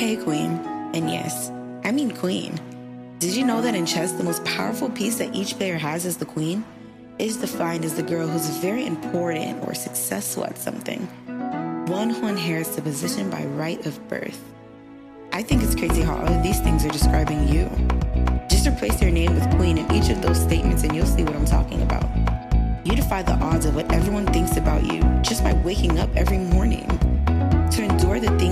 Hey, Queen. And yes, I mean Queen. Did you know that in chess, the most powerful piece that each player has is the Queen? Is defined as the girl who's very important or successful at something, one who inherits the position by right of birth. I think it's crazy how all of these things are describing you. Just replace your name with Queen in each of those statements and you'll see what I'm talking about. You defy the odds of what everyone thinks about you just by waking up every morning.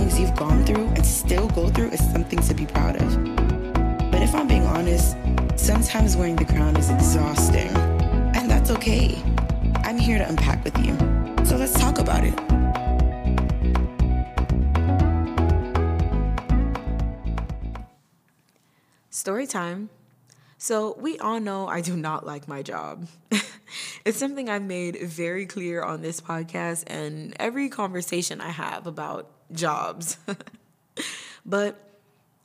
Things you've gone through and still go through is something to be proud of. But if I'm being honest, sometimes wearing the crown is exhausting. And that's okay. I'm here to unpack with you. So let's talk about it. Story time. So, we all know I do not like my job. it's something I've made very clear on this podcast and every conversation I have about jobs. but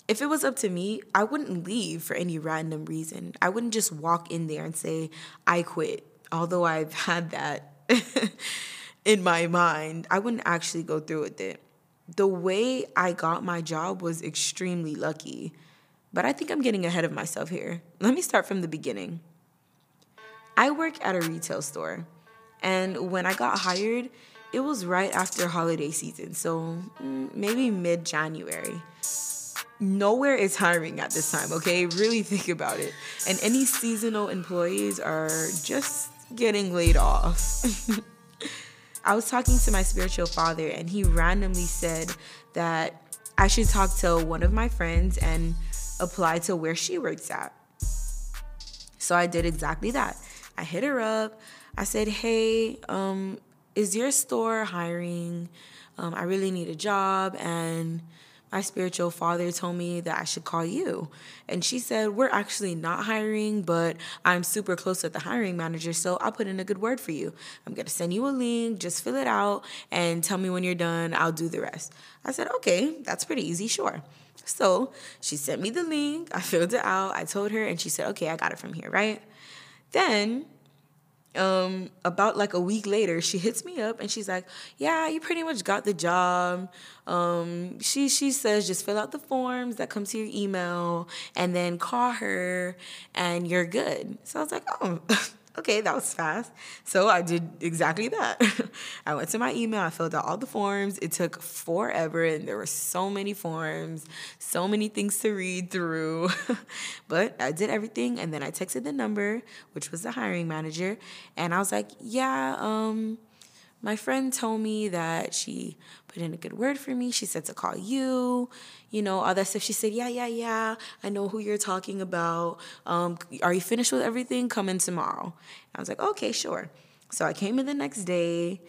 if it was up to me, I wouldn't leave for any random reason. I wouldn't just walk in there and say, I quit. Although I've had that in my mind, I wouldn't actually go through with it. The way I got my job was extremely lucky. But I think I'm getting ahead of myself here. Let me start from the beginning. I work at a retail store, and when I got hired, it was right after holiday season, so mm, maybe mid January. Nowhere is hiring at this time, okay? Really think about it. And any seasonal employees are just getting laid off. I was talking to my spiritual father, and he randomly said that I should talk to one of my friends and apply to where she works at. So I did exactly that. I hit her up. I said, "Hey, um, is your store hiring? Um, I really need a job, and my spiritual father told me that I should call you." And she said, "We're actually not hiring, but I'm super close with the hiring manager, so I'll put in a good word for you. I'm gonna send you a link. Just fill it out and tell me when you're done. I'll do the rest." I said, "Okay, that's pretty easy. Sure." So she sent me the link. I filled it out. I told her, and she said, okay, I got it from here, right? Then, um, about like a week later, she hits me up and she's like, yeah, you pretty much got the job. Um, she, she says, just fill out the forms that come to your email and then call her and you're good. So I was like, oh, okay, that was fast. So I did exactly that. I went to my email, I filled out all the forms. It took forever, and there were so many forms, so many things to read through. but I did everything, and then I texted the number, which was the hiring manager, and I was like, yeah, um, my friend told me that she put in a good word for me. She said to call you, you know, all that stuff. She said, yeah, yeah, yeah, I know who you're talking about. Um, are you finished with everything? Come in tomorrow. I was like, okay, sure. So I came in the next day.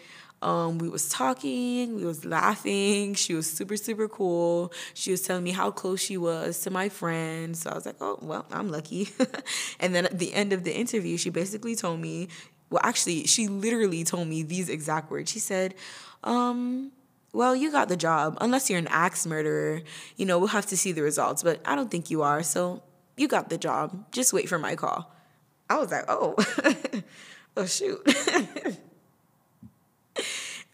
Um, we was talking, we was laughing. She was super, super cool. She was telling me how close she was to my friend. So I was like, oh, well, I'm lucky. and then at the end of the interview, she basically told me, well, actually, she literally told me these exact words. She said, um, well, you got the job. Unless you're an axe murderer, you know, we'll have to see the results, but I don't think you are. So you got the job. Just wait for my call. I was like, oh, oh, shoot.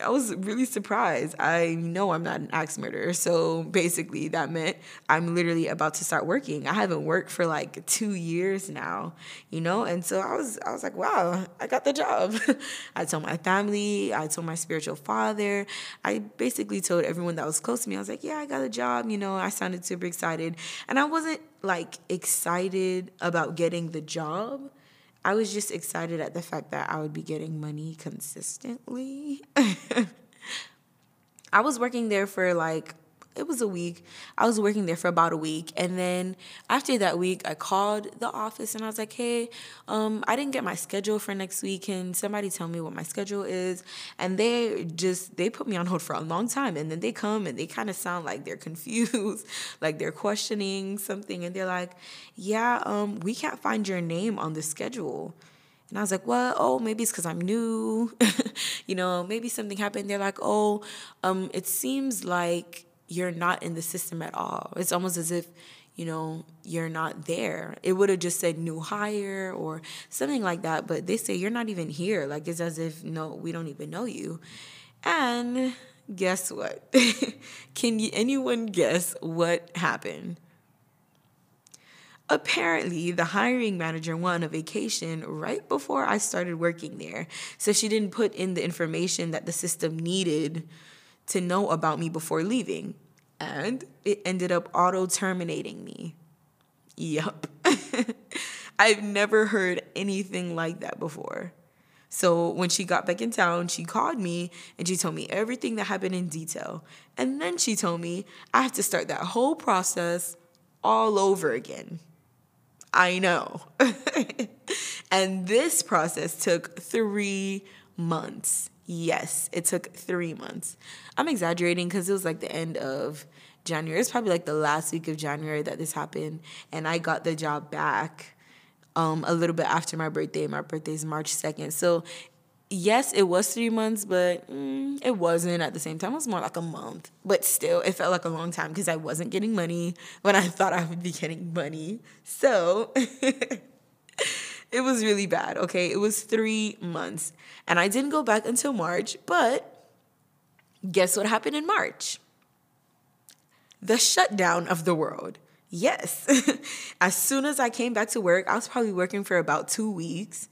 I was really surprised. I know I'm not an axe murderer. So basically, that meant I'm literally about to start working. I haven't worked for like two years now, you know? And so I was, I was like, wow, I got the job. I told my family, I told my spiritual father. I basically told everyone that was close to me, I was like, yeah, I got a job. You know, I sounded super excited. And I wasn't like excited about getting the job. I was just excited at the fact that I would be getting money consistently. I was working there for like it was a week. I was working there for about a week, and then after that week, I called the office and I was like, "Hey, um, I didn't get my schedule for next week. Can somebody tell me what my schedule is?" And they just they put me on hold for a long time, and then they come and they kind of sound like they're confused, like they're questioning something, and they're like, "Yeah, um, we can't find your name on the schedule." And I was like, well, oh, maybe it's because I'm new. you know, maybe something happened. They're like, oh, um, it seems like you're not in the system at all. It's almost as if, you know, you're not there. It would have just said new hire or something like that, but they say you're not even here. Like it's as if no, we don't even know you. And guess what? Can you, anyone guess what happened? Apparently, the hiring manager went on a vacation right before I started working there. So she didn't put in the information that the system needed to know about me before leaving. And it ended up auto terminating me. Yup. I've never heard anything like that before. So when she got back in town, she called me and she told me everything that happened in detail. And then she told me I have to start that whole process all over again. I know. and this process took three months. Yes, it took three months. I'm exaggerating because it was like the end of January. It's probably like the last week of January that this happened. And I got the job back um, a little bit after my birthday. My birthday is March 2nd. So, yes, it was three months, but mm, it wasn't at the same time. It was more like a month. But still, it felt like a long time because I wasn't getting money when I thought I would be getting money. So, it was really bad, okay? It was three months. And I didn't go back until March, but guess what happened in March? The shutdown of the world. Yes. as soon as I came back to work, I was probably working for about two weeks.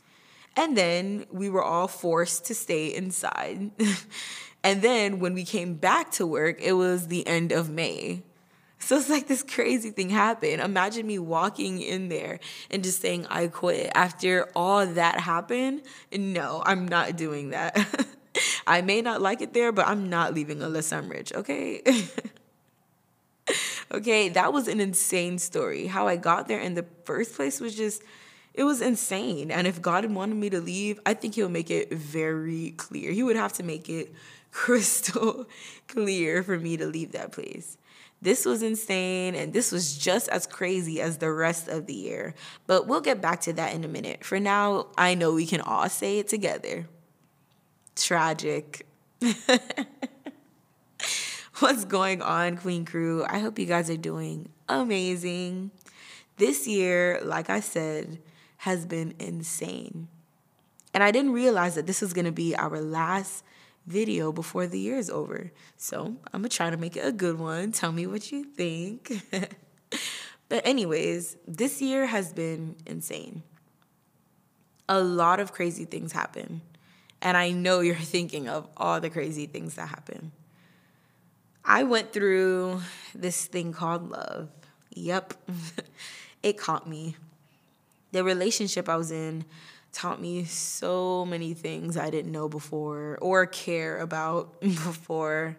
And then we were all forced to stay inside. and then when we came back to work, it was the end of May. So it's like this crazy thing happened. Imagine me walking in there and just saying, I quit. After all that happened, no, I'm not doing that. I may not like it there, but I'm not leaving unless I'm rich, okay? okay, that was an insane story. How I got there in the first place was just, it was insane. And if God wanted me to leave, I think He'll make it very clear. He would have to make it crystal clear for me to leave that place. This was insane, and this was just as crazy as the rest of the year. But we'll get back to that in a minute. For now, I know we can all say it together. Tragic. What's going on, Queen Crew? I hope you guys are doing amazing. This year, like I said, has been insane. And I didn't realize that this was going to be our last video before the year is over. So I'm to try to make it a good one. Tell me what you think. but, anyways, this year has been insane. A lot of crazy things happen. And I know you're thinking of all the crazy things that happen. I went through this thing called love. Yep, it caught me. The relationship I was in taught me so many things I didn't know before or care about before.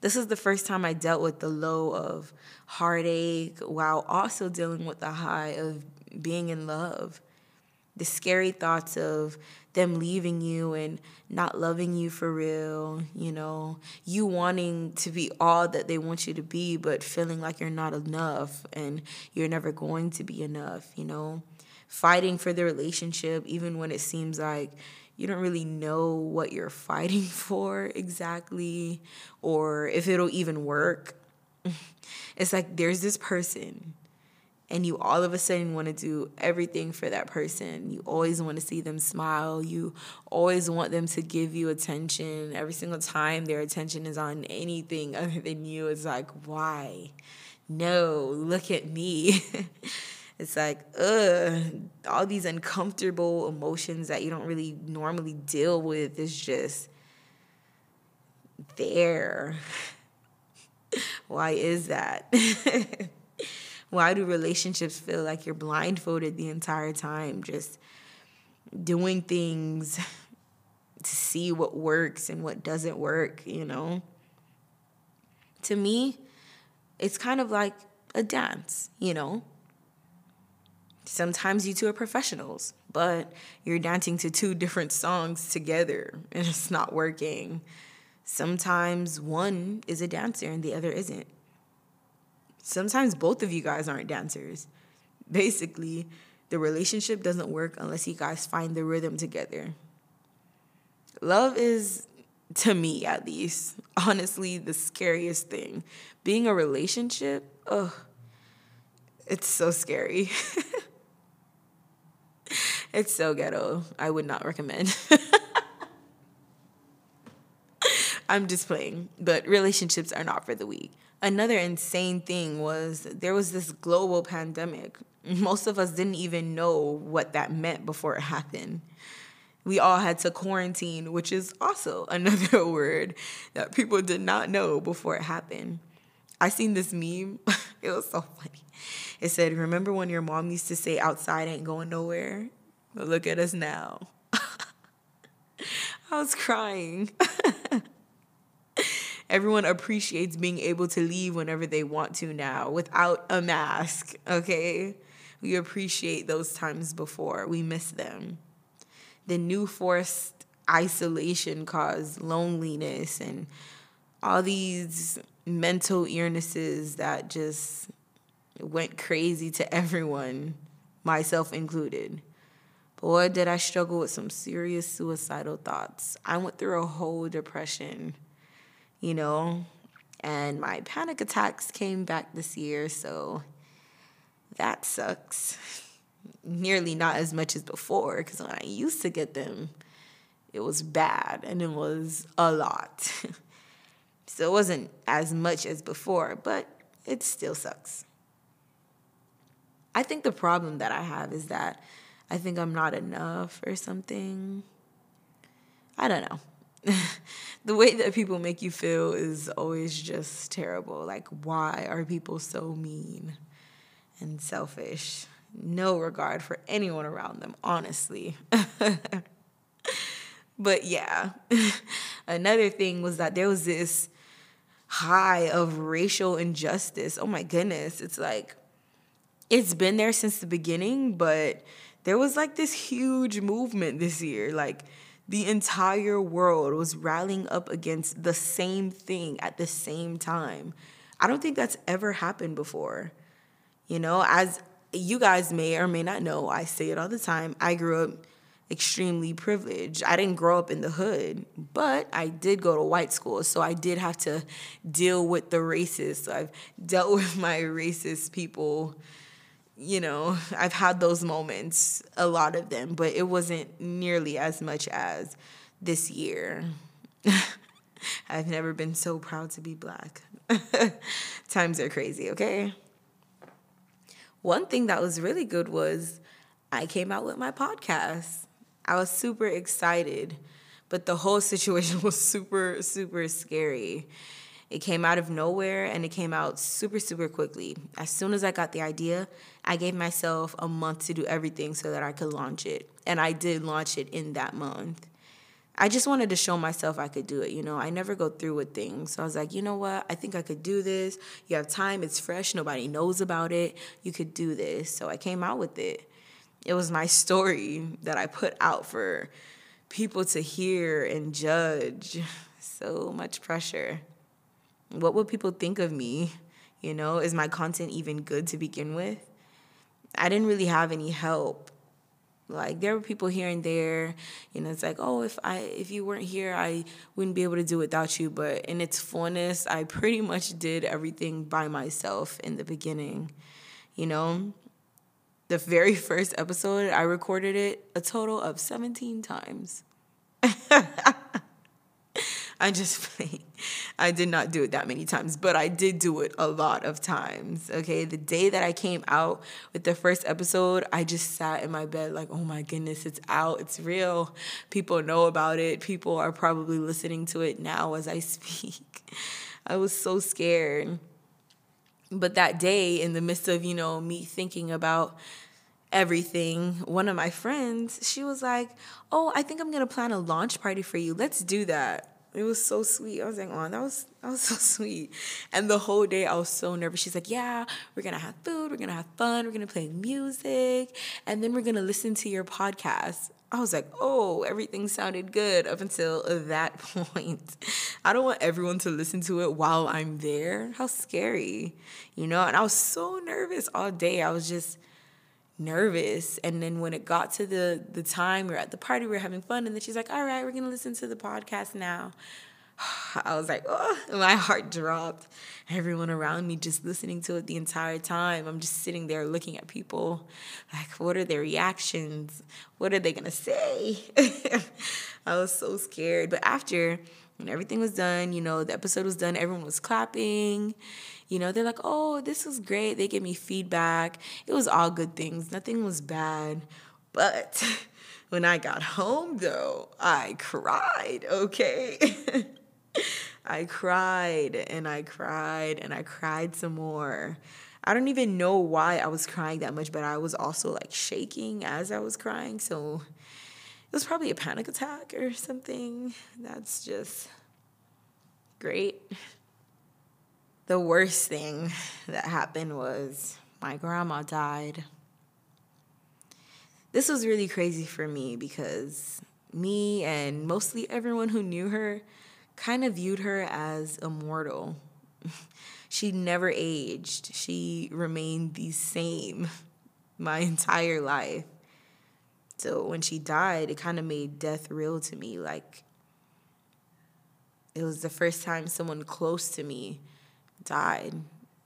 This is the first time I dealt with the low of heartache while also dealing with the high of being in love. The scary thoughts of them leaving you and not loving you for real, you know, you wanting to be all that they want you to be, but feeling like you're not enough and you're never going to be enough, you know, fighting for the relationship, even when it seems like you don't really know what you're fighting for exactly or if it'll even work. It's like there's this person and you all of a sudden want to do everything for that person. You always want to see them smile. You always want them to give you attention. Every single time their attention is on anything other than you, it's like, why? No, look at me. It's like, all these uncomfortable emotions that you don't really normally deal with is just there. Why is that? Why do relationships feel like you're blindfolded the entire time, just doing things to see what works and what doesn't work, you know? To me, it's kind of like a dance, you know? Sometimes you two are professionals, but you're dancing to two different songs together and it's not working. Sometimes one is a dancer and the other isn't sometimes both of you guys aren't dancers. Basically, the relationship doesn't work unless you guys find the rhythm together. Love is, to me at least, honestly, the scariest thing. Being a relationship, ugh, it's so scary. it's so ghetto. I would not recommend. I'm just playing, but relationships are not for the weak. Another insane thing was there was this global pandemic. Most of us didn't even know what that meant before it happened. We all had to quarantine, which is also another word that people did not know before it happened. I seen this meme. it was so funny. It said, Remember when your mom used to say outside ain't going nowhere? Look at us now. I was crying. Everyone appreciates being able to leave whenever they want to now without a mask, okay? We appreciate those times before. We miss them. The new forced isolation caused loneliness and all these mental illnesses that just went crazy to everyone, myself included. Boy, did I struggle with some serious suicidal thoughts. I went through a whole depression, you know, and my panic attacks came back this year, so that sucks. Nearly not as much as before, because when I used to get them, it was bad and it was a lot. so it wasn't as much as before, but it still sucks. I think the problem that I have is that I think I'm not enough or something. I don't know. the way that people make you feel is always just terrible. Like, why are people so mean and selfish? No regard for anyone around them, honestly. but yeah, another thing was that there was this high of racial injustice. Oh my goodness. It's like, it's been there since the beginning, but there was like this huge movement this year. Like the entire world was rallying up against the same thing at the same time. I don't think that's ever happened before. You know, as you guys may or may not know, I say it all the time. I grew up extremely privileged. I didn't grow up in the hood, but I did go to white school, so I did have to deal with the racists. So I've dealt with my racist people you know, I've had those moments, a lot of them, but it wasn't nearly as much as this year. I've never been so proud to be black. Times are crazy, okay? One thing that was really good was I came out with my podcast. I was super excited, but the whole situation was super, super scary. It came out of nowhere and it came out super, super quickly. As soon as I got the idea, I gave myself a month to do everything so that I could launch it. And I did launch it in that month. I just wanted to show myself I could do it. You know, I never go through with things. So I was like, you know what? I think I could do this. You have time, it's fresh, nobody knows about it. You could do this. So I came out with it. It was my story that I put out for people to hear and judge. So much pressure what would people think of me? You know, is my content even good to begin with? I didn't really have any help. Like there were people here and there, you know, it's like, oh, if I if you weren't here, I wouldn't be able to do without you. But in its fullness, I pretty much did everything by myself in the beginning. You know, the very first episode, I recorded it a total of 17 times. I just. I did not do it that many times, but I did do it a lot of times. Okay. The day that I came out with the first episode, I just sat in my bed like, oh my goodness, it's out. It's real. People know about it. People are probably listening to it now as I speak. I was so scared. But that day, in the midst of, you know, me thinking about everything, one of my friends, she was like, Oh, I think I'm gonna plan a launch party for you. Let's do that. It was so sweet. I was like, oh, that was that was so sweet. And the whole day I was so nervous. She's like, yeah, we're gonna have food, we're gonna have fun, we're gonna play music, and then we're gonna listen to your podcast. I was like, oh, everything sounded good up until that point. I don't want everyone to listen to it while I'm there. How scary, you know? And I was so nervous all day. I was just nervous. And then when it got to the the time we are at the party we are having fun and then she's like all right we're gonna listen to the podcast now. I was like oh my heart dropped. Everyone around me just listening to it the entire time. I'm just sitting there looking at people. Like what are their reactions? What are they gonna say? I was so scared. But after When everything was done, you know, the episode was done, everyone was clapping. You know, they're like, oh, this was great. They gave me feedback. It was all good things, nothing was bad. But when I got home, though, I cried, okay? I cried and I cried and I cried some more. I don't even know why I was crying that much, but I was also like shaking as I was crying. So it was probably a panic attack or something. That's just great. The worst thing that happened was my grandma died. This was really crazy for me because me and mostly everyone who knew her kind of viewed her as immortal. she never aged. She remained the same my entire life. So when she died, it kind of made death real to me. Like, it was the first time someone close to me died.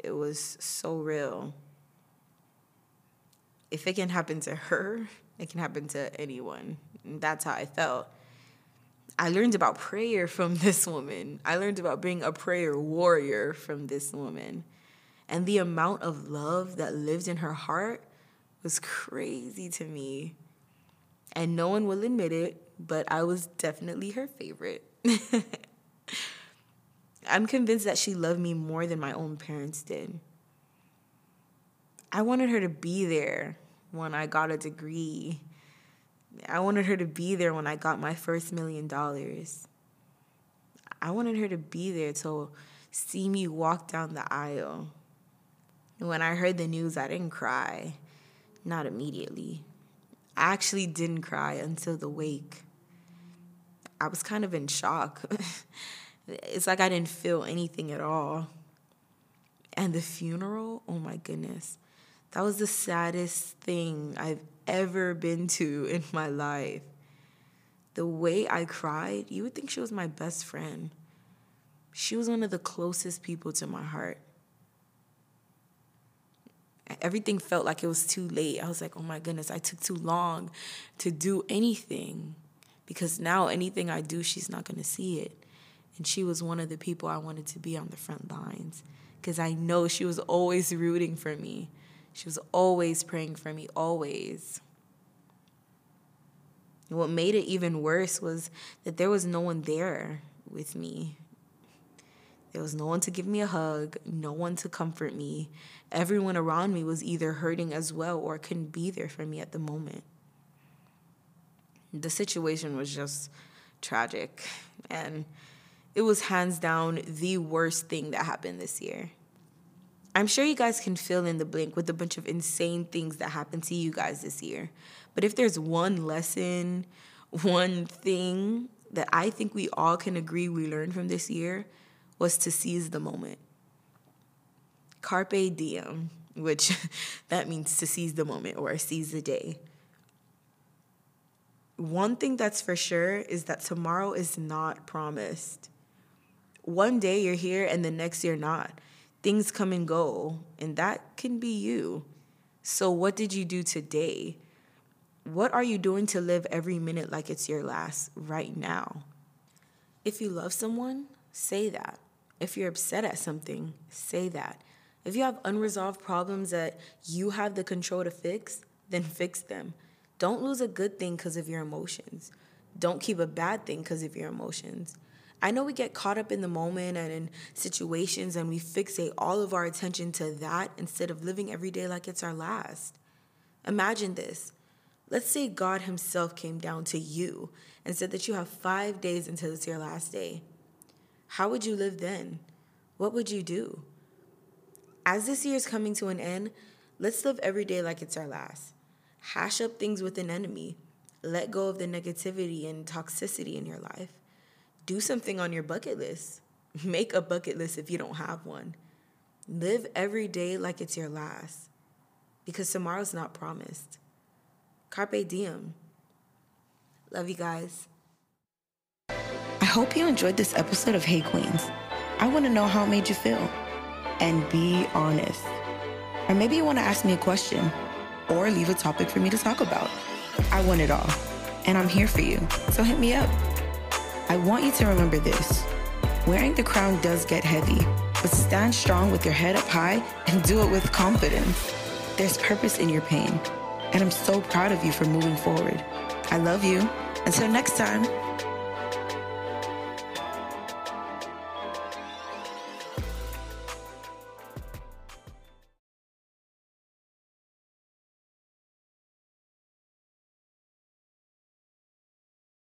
It was so real. If it can happen to her, it can happen to anyone. And that's how I felt. I learned about prayer from this woman. I learned about being a prayer warrior from this woman. And the amount of love that lived in her heart was crazy to me. And no one will admit it, but I was definitely her favorite. I'm convinced that she loved me more than my own parents did. I wanted her to be there when I got a degree I wanted her to be there when I got my first million dollars. I wanted her to be there to see me walk down the aisle. When I heard the news, I didn't cry. Not immediately. I actually didn't cry until the wake. I was kind of in shock. it's like I didn't feel anything at all. And the funeral, oh my goodness. That was the saddest thing I've ever been to in my life. The way I cried, you would think she was my best friend. She was one of the closest people to my heart. Everything felt like it was too late. I was like, oh my goodness, I took too long to do anything because now anything I do, she's not to see it. And she was one of the people I wanted to be on the front lines because I know she was always rooting for me. She was always praying for me, always. What made it even worse was that there was no one there with me. There was no one to give me a hug, no one to comfort me. Everyone around me was either hurting as well or couldn't be there for me at the moment. The situation was just tragic, and it was hands down the worst thing that happened this year. I'm sure you guys can fill in the blank with a bunch of insane things that happened to you guys this year. But if there's one lesson, one thing that I think we all can agree we learned from this year was to seize the moment. Carpe diem, which that means to seize the moment or seize the day. One thing that's for sure is that tomorrow is not promised. One day you're here and the next you're not things come and go, and that can be you. So, what did you do today? What are you doing to live every minute like it's your last right now? If you love someone, say that. If you're upset at something, say that. If you have unresolved problems that you have the control to fix, then fix them. Don't lose a good thing because of your emotions. Don't keep a bad thing because of your emotions. I know we get caught up in the moment and in situations and we fixate all of our attention to that instead of living every day like it's our last. Imagine this. Let's say God Himself came down to you and said that you have five days until it's your last day. How would you live then? What would you do? As this year is coming to an end, let's live every day like it's our last. Hash up things with an enemy. Let go of the negativity and toxicity in your life do something on your bucket list. Make a bucket list if you don't have one. Live every day like it's your last because tomorrow's not promised. Carpe diem. Love you guys. I hope you enjoyed this episode of Hey Queens. I want to know how it made you feel. And be honest. Or maybe you want to ask me a question or leave a topic for me to talk about. I want it all. And I'm here for you. So hit me up. I want you to remember this. Wearing the crown does get heavy, but stand strong with your head up high and do it with confidence. There's purpose in your pain, and I'm so proud of you for moving forward. I love you. Until next time.